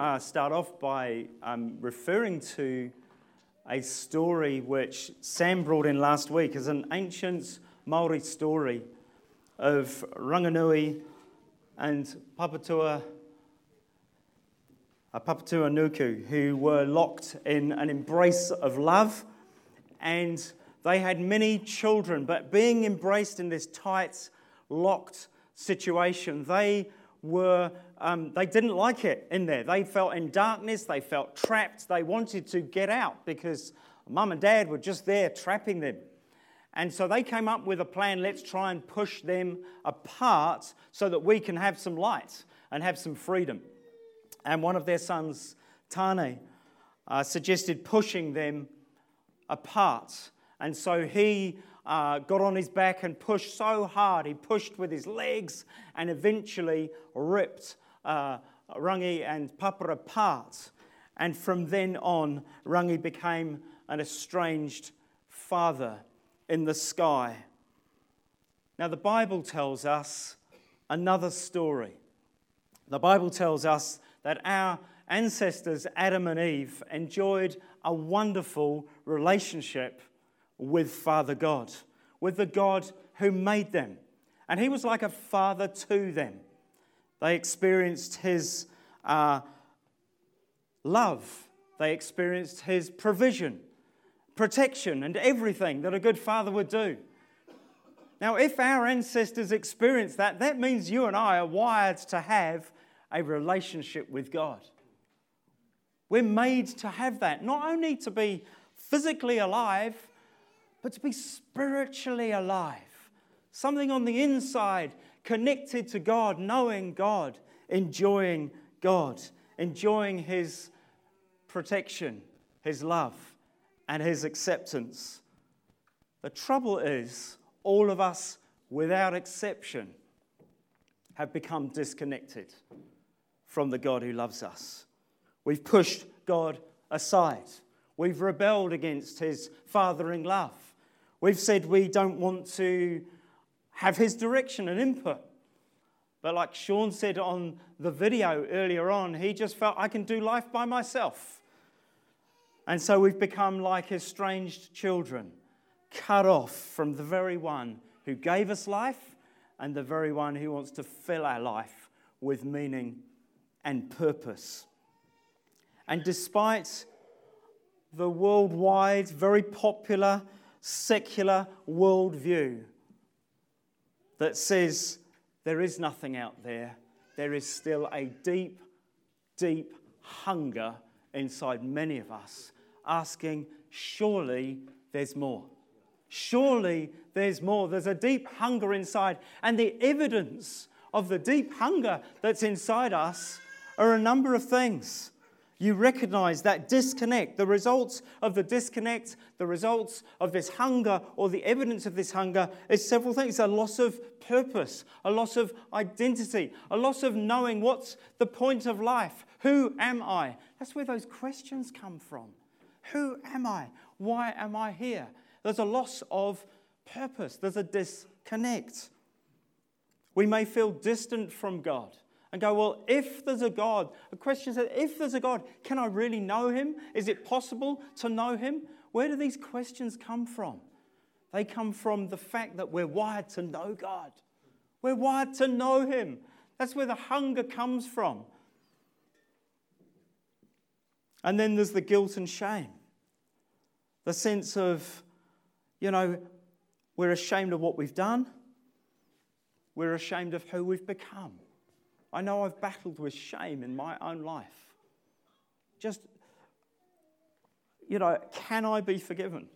uh, start off by um, referring to a story which Sam brought in last week as an ancient Maori story of Ranginui and Papatua, uh, Papatuanuku, who were locked in an embrace of love, and they had many children, but being embraced in this tight, locked situation, they were um, they didn't like it in there. They felt in darkness, they felt trapped, they wanted to get out because mum and dad were just there trapping them. And so they came up with a plan let's try and push them apart so that we can have some light and have some freedom. And one of their sons, Tane, uh, suggested pushing them apart. And so he uh, got on his back and pushed so hard. He pushed with his legs and eventually ripped uh, Rangi and Papa apart. And from then on, Rangi became an estranged father in the sky. Now, the Bible tells us another story. The Bible tells us that our ancestors, Adam and Eve, enjoyed a wonderful relationship with Father God, with the God who made them. And He was like a father to them. They experienced His uh, love, they experienced His provision, protection, and everything that a good father would do. Now, if our ancestors experienced that, that means you and I are wired to have a relationship with God. We're made to have that, not only to be physically alive, but to be spiritually alive. Something on the inside connected to God, knowing God, enjoying God, enjoying His protection, His love, and His acceptance. The trouble is, all of us, without exception, have become disconnected from the God who loves us. We've pushed God aside. We've rebelled against His fathering love. We've said we don't want to have his direction and input. But like Sean said on the video earlier on, he just felt I can do life by myself. And so we've become like estranged children, cut off from the very one who gave us life and the very one who wants to fill our life with meaning and purpose. And despite the worldwide, very popular, secular worldview that says there is nothing out there, there is still a deep, deep hunger inside many of us, asking, surely there's more. Surely there's more. There's a deep hunger inside. And the evidence of the deep hunger that's inside us are a number of things you recognize that disconnect, the results of the disconnect, the results of this hunger, or the evidence of this hunger is several things a loss of purpose, a loss of identity, a loss of knowing what's the point of life. Who am I? That's where those questions come from. Who am I? Why am I here? There's a loss of purpose, there's a disconnect. We may feel distant from God and go, well, if there's a God, the question is, if there's a God, can I really know him? Is it possible to know him? Where do these questions come from? They come from the fact that we're wired to know God. We're wired to know him. That's where the hunger comes from. And then there's the guilt and shame. The sense of, you know, we're ashamed of what we've done. We're ashamed of who we've become. I know I've battled with shame in my own life. Just, you know, can I be forgiven?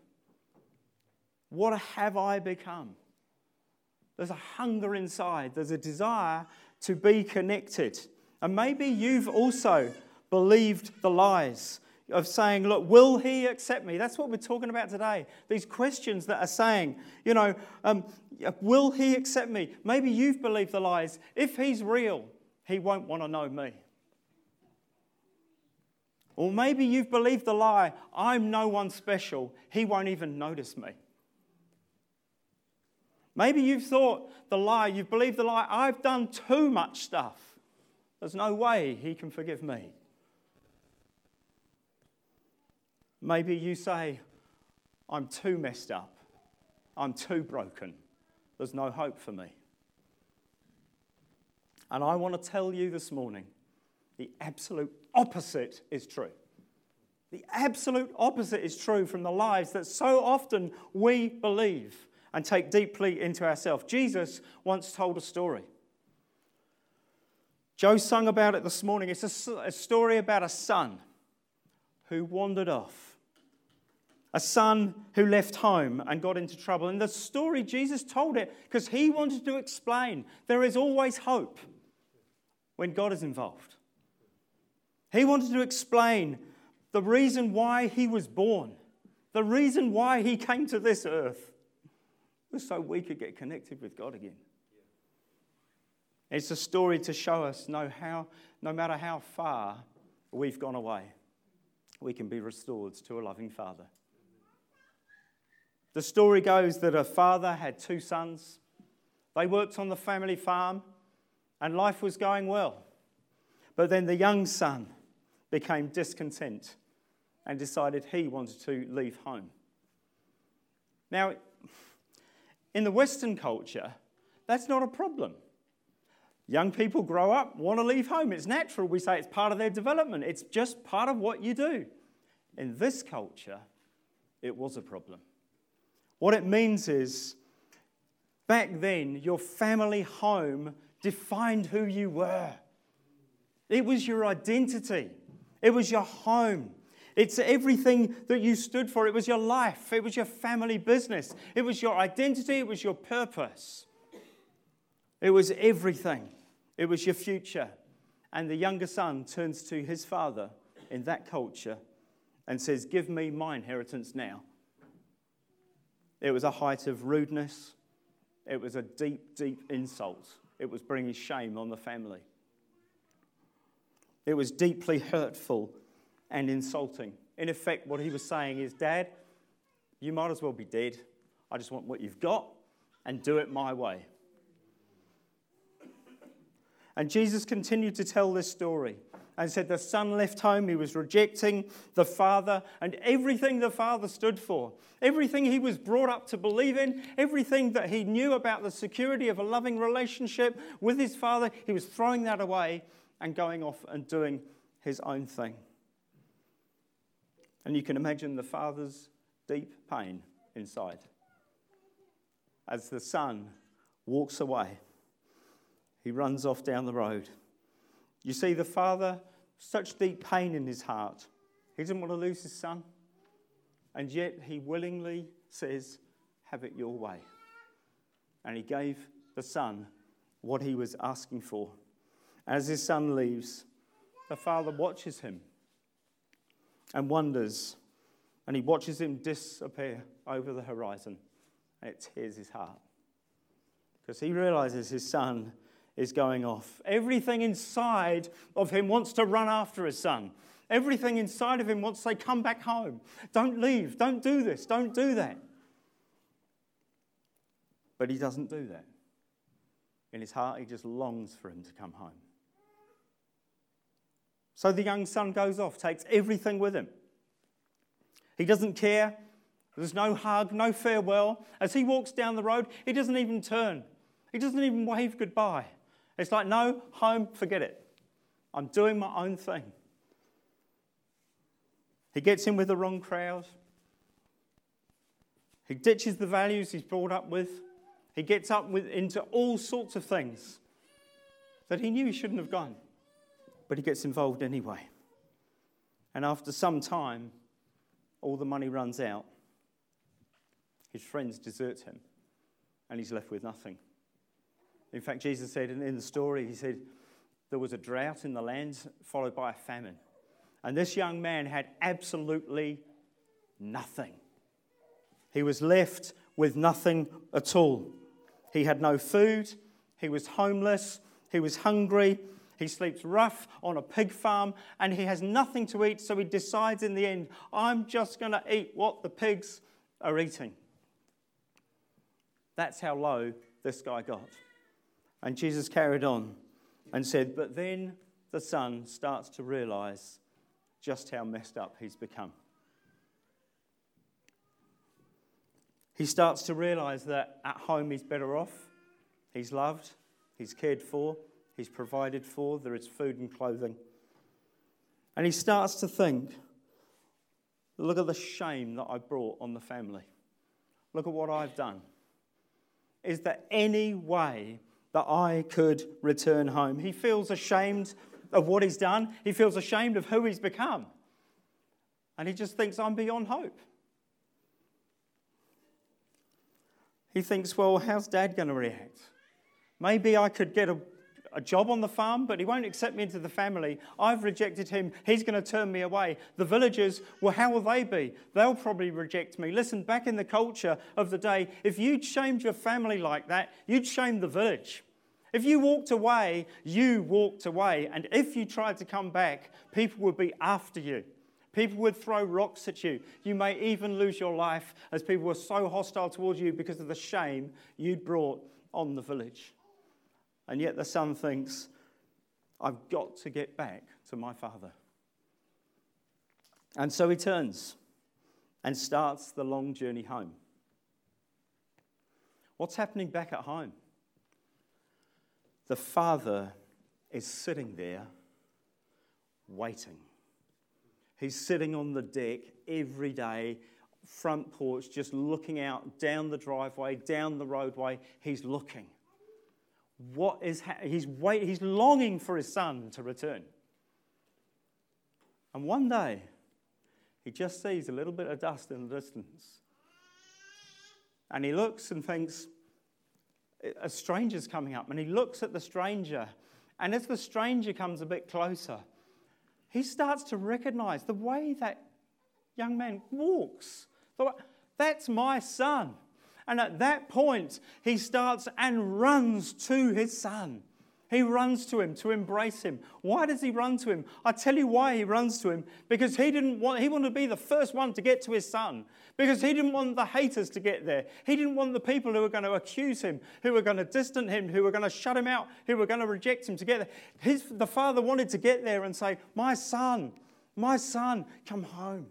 What have I become? There's a hunger inside, there's a desire to be connected. And maybe you've also believed the lies of saying, Look, will he accept me? That's what we're talking about today. These questions that are saying, you know, um, will he accept me? Maybe you've believed the lies. If he's real, he won't want to know me. Or maybe you've believed the lie, I'm no one special, he won't even notice me. Maybe you've thought the lie, you've believed the lie, I've done too much stuff. There's no way he can forgive me. Maybe you say, I'm too messed up, I'm too broken, there's no hope for me. And I want to tell you this morning the absolute opposite is true. The absolute opposite is true from the lies that so often we believe and take deeply into ourselves. Jesus once told a story. Joe sung about it this morning. It's a, a story about a son who wandered off, a son who left home and got into trouble. And the story, Jesus told it because he wanted to explain there is always hope when God is involved. He wanted to explain the reason why he was born, the reason why he came to this earth was so we could get connected with God again. It's a story to show us no, how, no matter how far we've gone away, we can be restored to a loving Father. The story goes that a father had two sons. They worked on the family farm, and life was going well. But then the young son became discontent and decided he wanted to leave home. Now, in the Western culture, that's not a problem. Young people grow up, want to leave home. It's natural. We say it's part of their development, it's just part of what you do. In this culture, it was a problem. What it means is, back then, your family home defined who you were. It was your identity, it was your home. It's everything that you stood for. It was your life, it was your family business, it was your identity, it was your purpose. It was everything, it was your future. And the younger son turns to his father in that culture and says, Give me my inheritance now. It was a height of rudeness, it was a deep, deep insult. It was bringing shame on the family. It was deeply hurtful and insulting. In effect, what he was saying is, Dad, you might as well be dead. I just want what you've got and do it my way. And Jesus continued to tell this story and said the son left home, he was rejecting the father and everything the father stood for, everything he was brought up to believe in, everything that he knew about the security of a loving relationship with his father, he was throwing that away and going off and doing his own thing. And you can imagine the father's deep pain inside as the son walks away. He runs off down the road. You see, the father, such deep pain in his heart. He didn't want to lose his son. And yet he willingly says, Have it your way. And he gave the son what he was asking for. As his son leaves, the father watches him and wonders, and he watches him disappear over the horizon, and it tears his heart because he realizes his son is going off. Everything inside of him wants to run after his son. Everything inside of him wants to say, Come back home. Don't leave. Don't do this. Don't do that. But he doesn't do that. In his heart, he just longs for him to come home. So the young son goes off, takes everything with him. He doesn't care. There's no hug, no farewell. As he walks down the road, he doesn't even turn. He doesn't even wave goodbye. It's like, no, home, forget it. I'm doing my own thing. He gets in with the wrong crowd. He ditches the values he's brought up with. He gets up with, into all sorts of things that he knew he shouldn't have gone but he gets involved anyway. And after some time, all the money runs out. His friends desert him, and he's left with nothing. In fact, Jesus said in the story, He said, there was a drought in the land followed by a famine. And this young man had absolutely nothing. He was left with nothing at all. He had no food, he was homeless, he was hungry, he sleeps rough on a pig farm and he has nothing to eat, so he decides in the end, I'm just going to eat what the pigs are eating. That's how low this guy got. And Jesus carried on and said, But then the son starts to realize just how messed up he's become. he starts to realize that at home he's better off. He's loved, he's cared for, he's provided for, there is food and clothing. And he starts to think look at the shame that I brought on the family. Look at what I've done. Is there any way that I could return home? He feels ashamed of what he's done, he feels ashamed of who he's become. And he just thinks, I'm beyond hope. He thinks, well, how's dad going to react? Maybe I could get a, a job on the farm, but he won't accept me into the family. I've rejected him. He's going to turn me away. The villagers, well, how will they be? They'll probably reject me. Listen, back in the culture of the day, if you'd shamed your family like that, you'd shame the village. If you walked away, you walked away. And if you tried to come back, people would be after you. People would throw rocks at you. You may even lose your life as people were so hostile towards you because of the shame you'd brought on the village. And yet the son thinks, I've got to get back to my father. And so he turns and starts the long journey home. What's happening back at home? The father is sitting there waiting. He's sitting on the deck every day, front porch, just looking out down the driveway, down the roadway. He's looking. What is ha- he's wait, he's longing for his son to return. And one day, he just sees a little bit of dust in the distance. And he looks and thinks, a stranger's coming up. And he looks at the stranger. And as the stranger comes a bit closer, he starts to recognize the way that young man walks. That's my son. And at that point, he starts and runs to his son. He runs to him to embrace him. Why does he run to him? I tell you why he runs to him. Because he didn't want he wanted to be the first one to get to his son. Because he didn't want the haters to get there. He didn't want the people who were going to accuse him, who were going to distance him, who were going to shut him out, who were going to reject him to get there. His, the father wanted to get there and say, My son, my son, come home.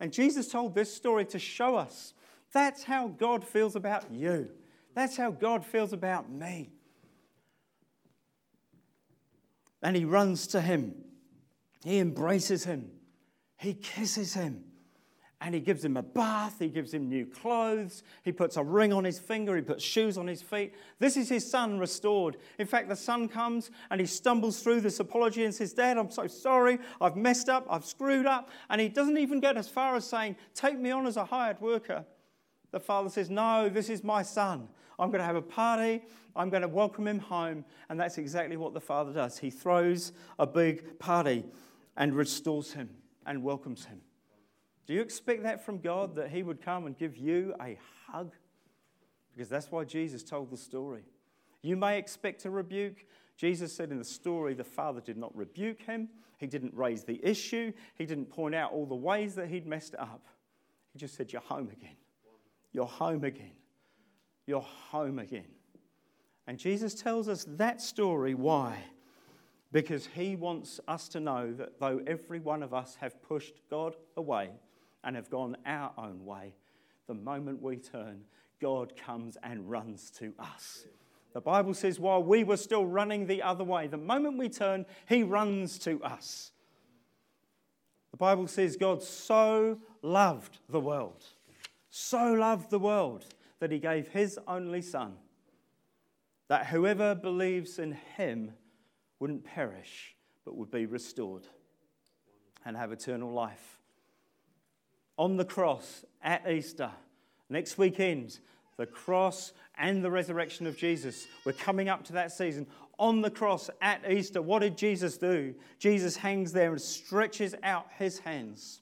And Jesus told this story to show us that's how God feels about you. That's how God feels about me. And he runs to him. He embraces him. He kisses him. And he gives him a bath. He gives him new clothes. He puts a ring on his finger. He puts shoes on his feet. This is his son restored. In fact, the son comes and he stumbles through this apology and says, Dad, I'm so sorry. I've messed up. I've screwed up. And he doesn't even get as far as saying, Take me on as a hired worker. The father says, No, this is my son. I'm going to have a party. I'm going to welcome him home. And that's exactly what the father does. He throws a big party and restores him and welcomes him. Do you expect that from God, that he would come and give you a hug? Because that's why Jesus told the story. You may expect a rebuke. Jesus said in the story, the father did not rebuke him. He didn't raise the issue. He didn't point out all the ways that he'd messed up. He just said, You're home again. You're home again. You're home again. And Jesus tells us that story. Why? Because he wants us to know that though every one of us have pushed God away and have gone our own way, the moment we turn, God comes and runs to us. The Bible says, while we were still running the other way, the moment we turn, he runs to us. The Bible says, God so loved the world, so loved the world that he gave his only Son, that whoever believes in him wouldn't perish, but would be restored and have eternal life. On the cross at Easter, next weekend, the cross and the resurrection of Jesus. We're coming up to that season. On the cross at Easter, what did Jesus do? Jesus hangs there and stretches out his hands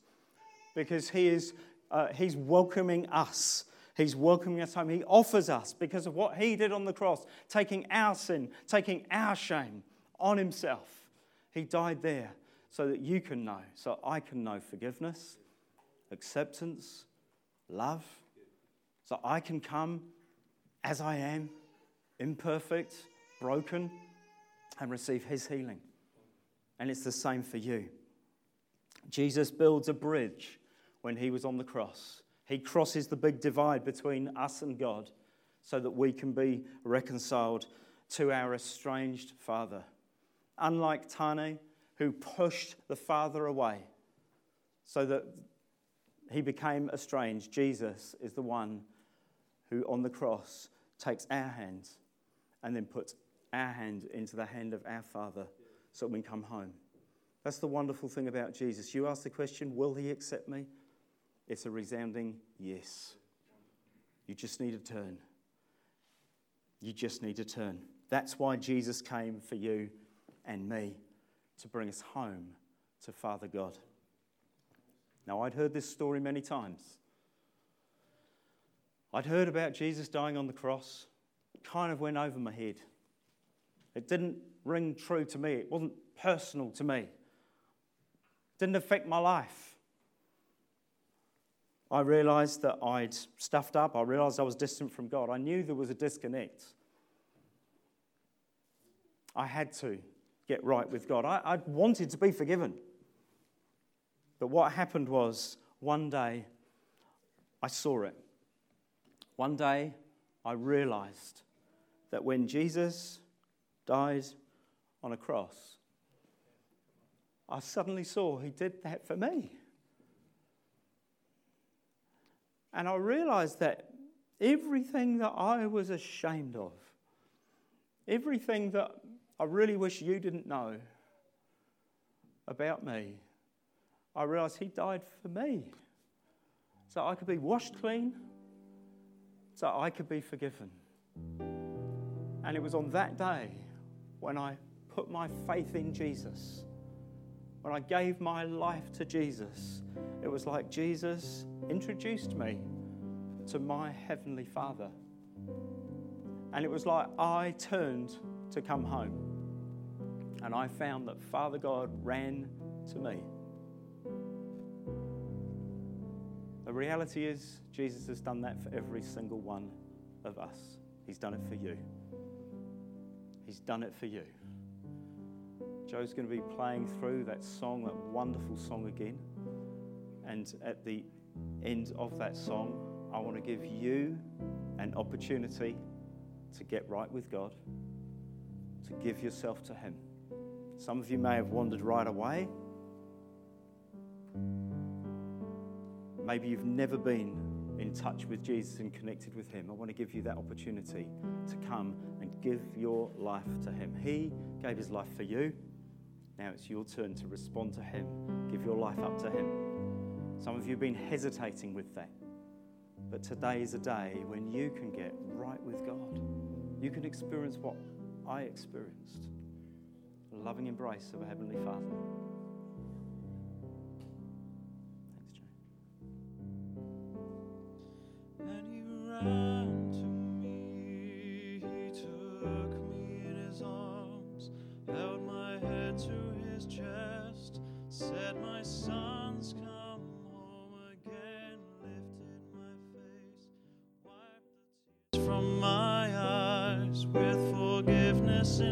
because he is, uh, he's welcoming us He's welcoming us home. He offers us, because of what He did on the cross, taking our sin, taking our shame on Himself. He died there so that you can know, so I can know forgiveness, acceptance, love, so I can come as I am, imperfect, broken, and receive His healing. And it's the same for you. Jesus builds a bridge when He was on the cross He crosses the big divide between us and God so that we can be reconciled to our estranged father. Unlike Tane, who pushed the father away so that he became estranged, Jesus is the one who on the cross takes our hands and then puts our hand into the hand of our Father so that we can come home. That's the wonderful thing about Jesus. You ask the question, Will he accept me? It's a resounding yes. You just need to turn. You just need to turn. That's why Jesus came for you and me to bring us home to Father God. Now, I'd heard this story many times. I'd heard about Jesus dying on the cross, kind of went over my head. It didn't ring true to me, it wasn't personal to me, it didn't affect my life. I realized that I'd stuffed up. I realized I was distant from God. I knew there was a disconnect. I had to get right with God. I, I wanted to be forgiven. But what happened was one day I saw it. One day I realized that when Jesus died on a cross, I suddenly saw he did that for me. And I realized that everything that I was ashamed of, everything that I really wish you didn't know about me, I realized he died for me. So I could be washed clean, so I could be forgiven. And it was on that day when I put my faith in Jesus, when I gave my life to Jesus, it was like Jesus introduced me to my Heavenly Father. And it was like I turned to come home. And I found that Father God ran to me. The reality is, Jesus has done that for every single one of us. He's done it for you. He's done it for you. Joe's going to be playing through that song, that wonderful song again. And at the end of that song, I want to give you an opportunity to get right with God, to give yourself to Him. Some of you may have wandered right away. Maybe you've never been in touch with Jesus and connected with Him. I want to give you that opportunity to come and give your life to Him. He gave His life for you. Now it's your turn to respond to Him, give your life up to Him. Some of you have been hesitating with that. But today is a day when you can get right with God. You can experience what I experienced a loving embrace of a Heavenly Father. Set my son's come.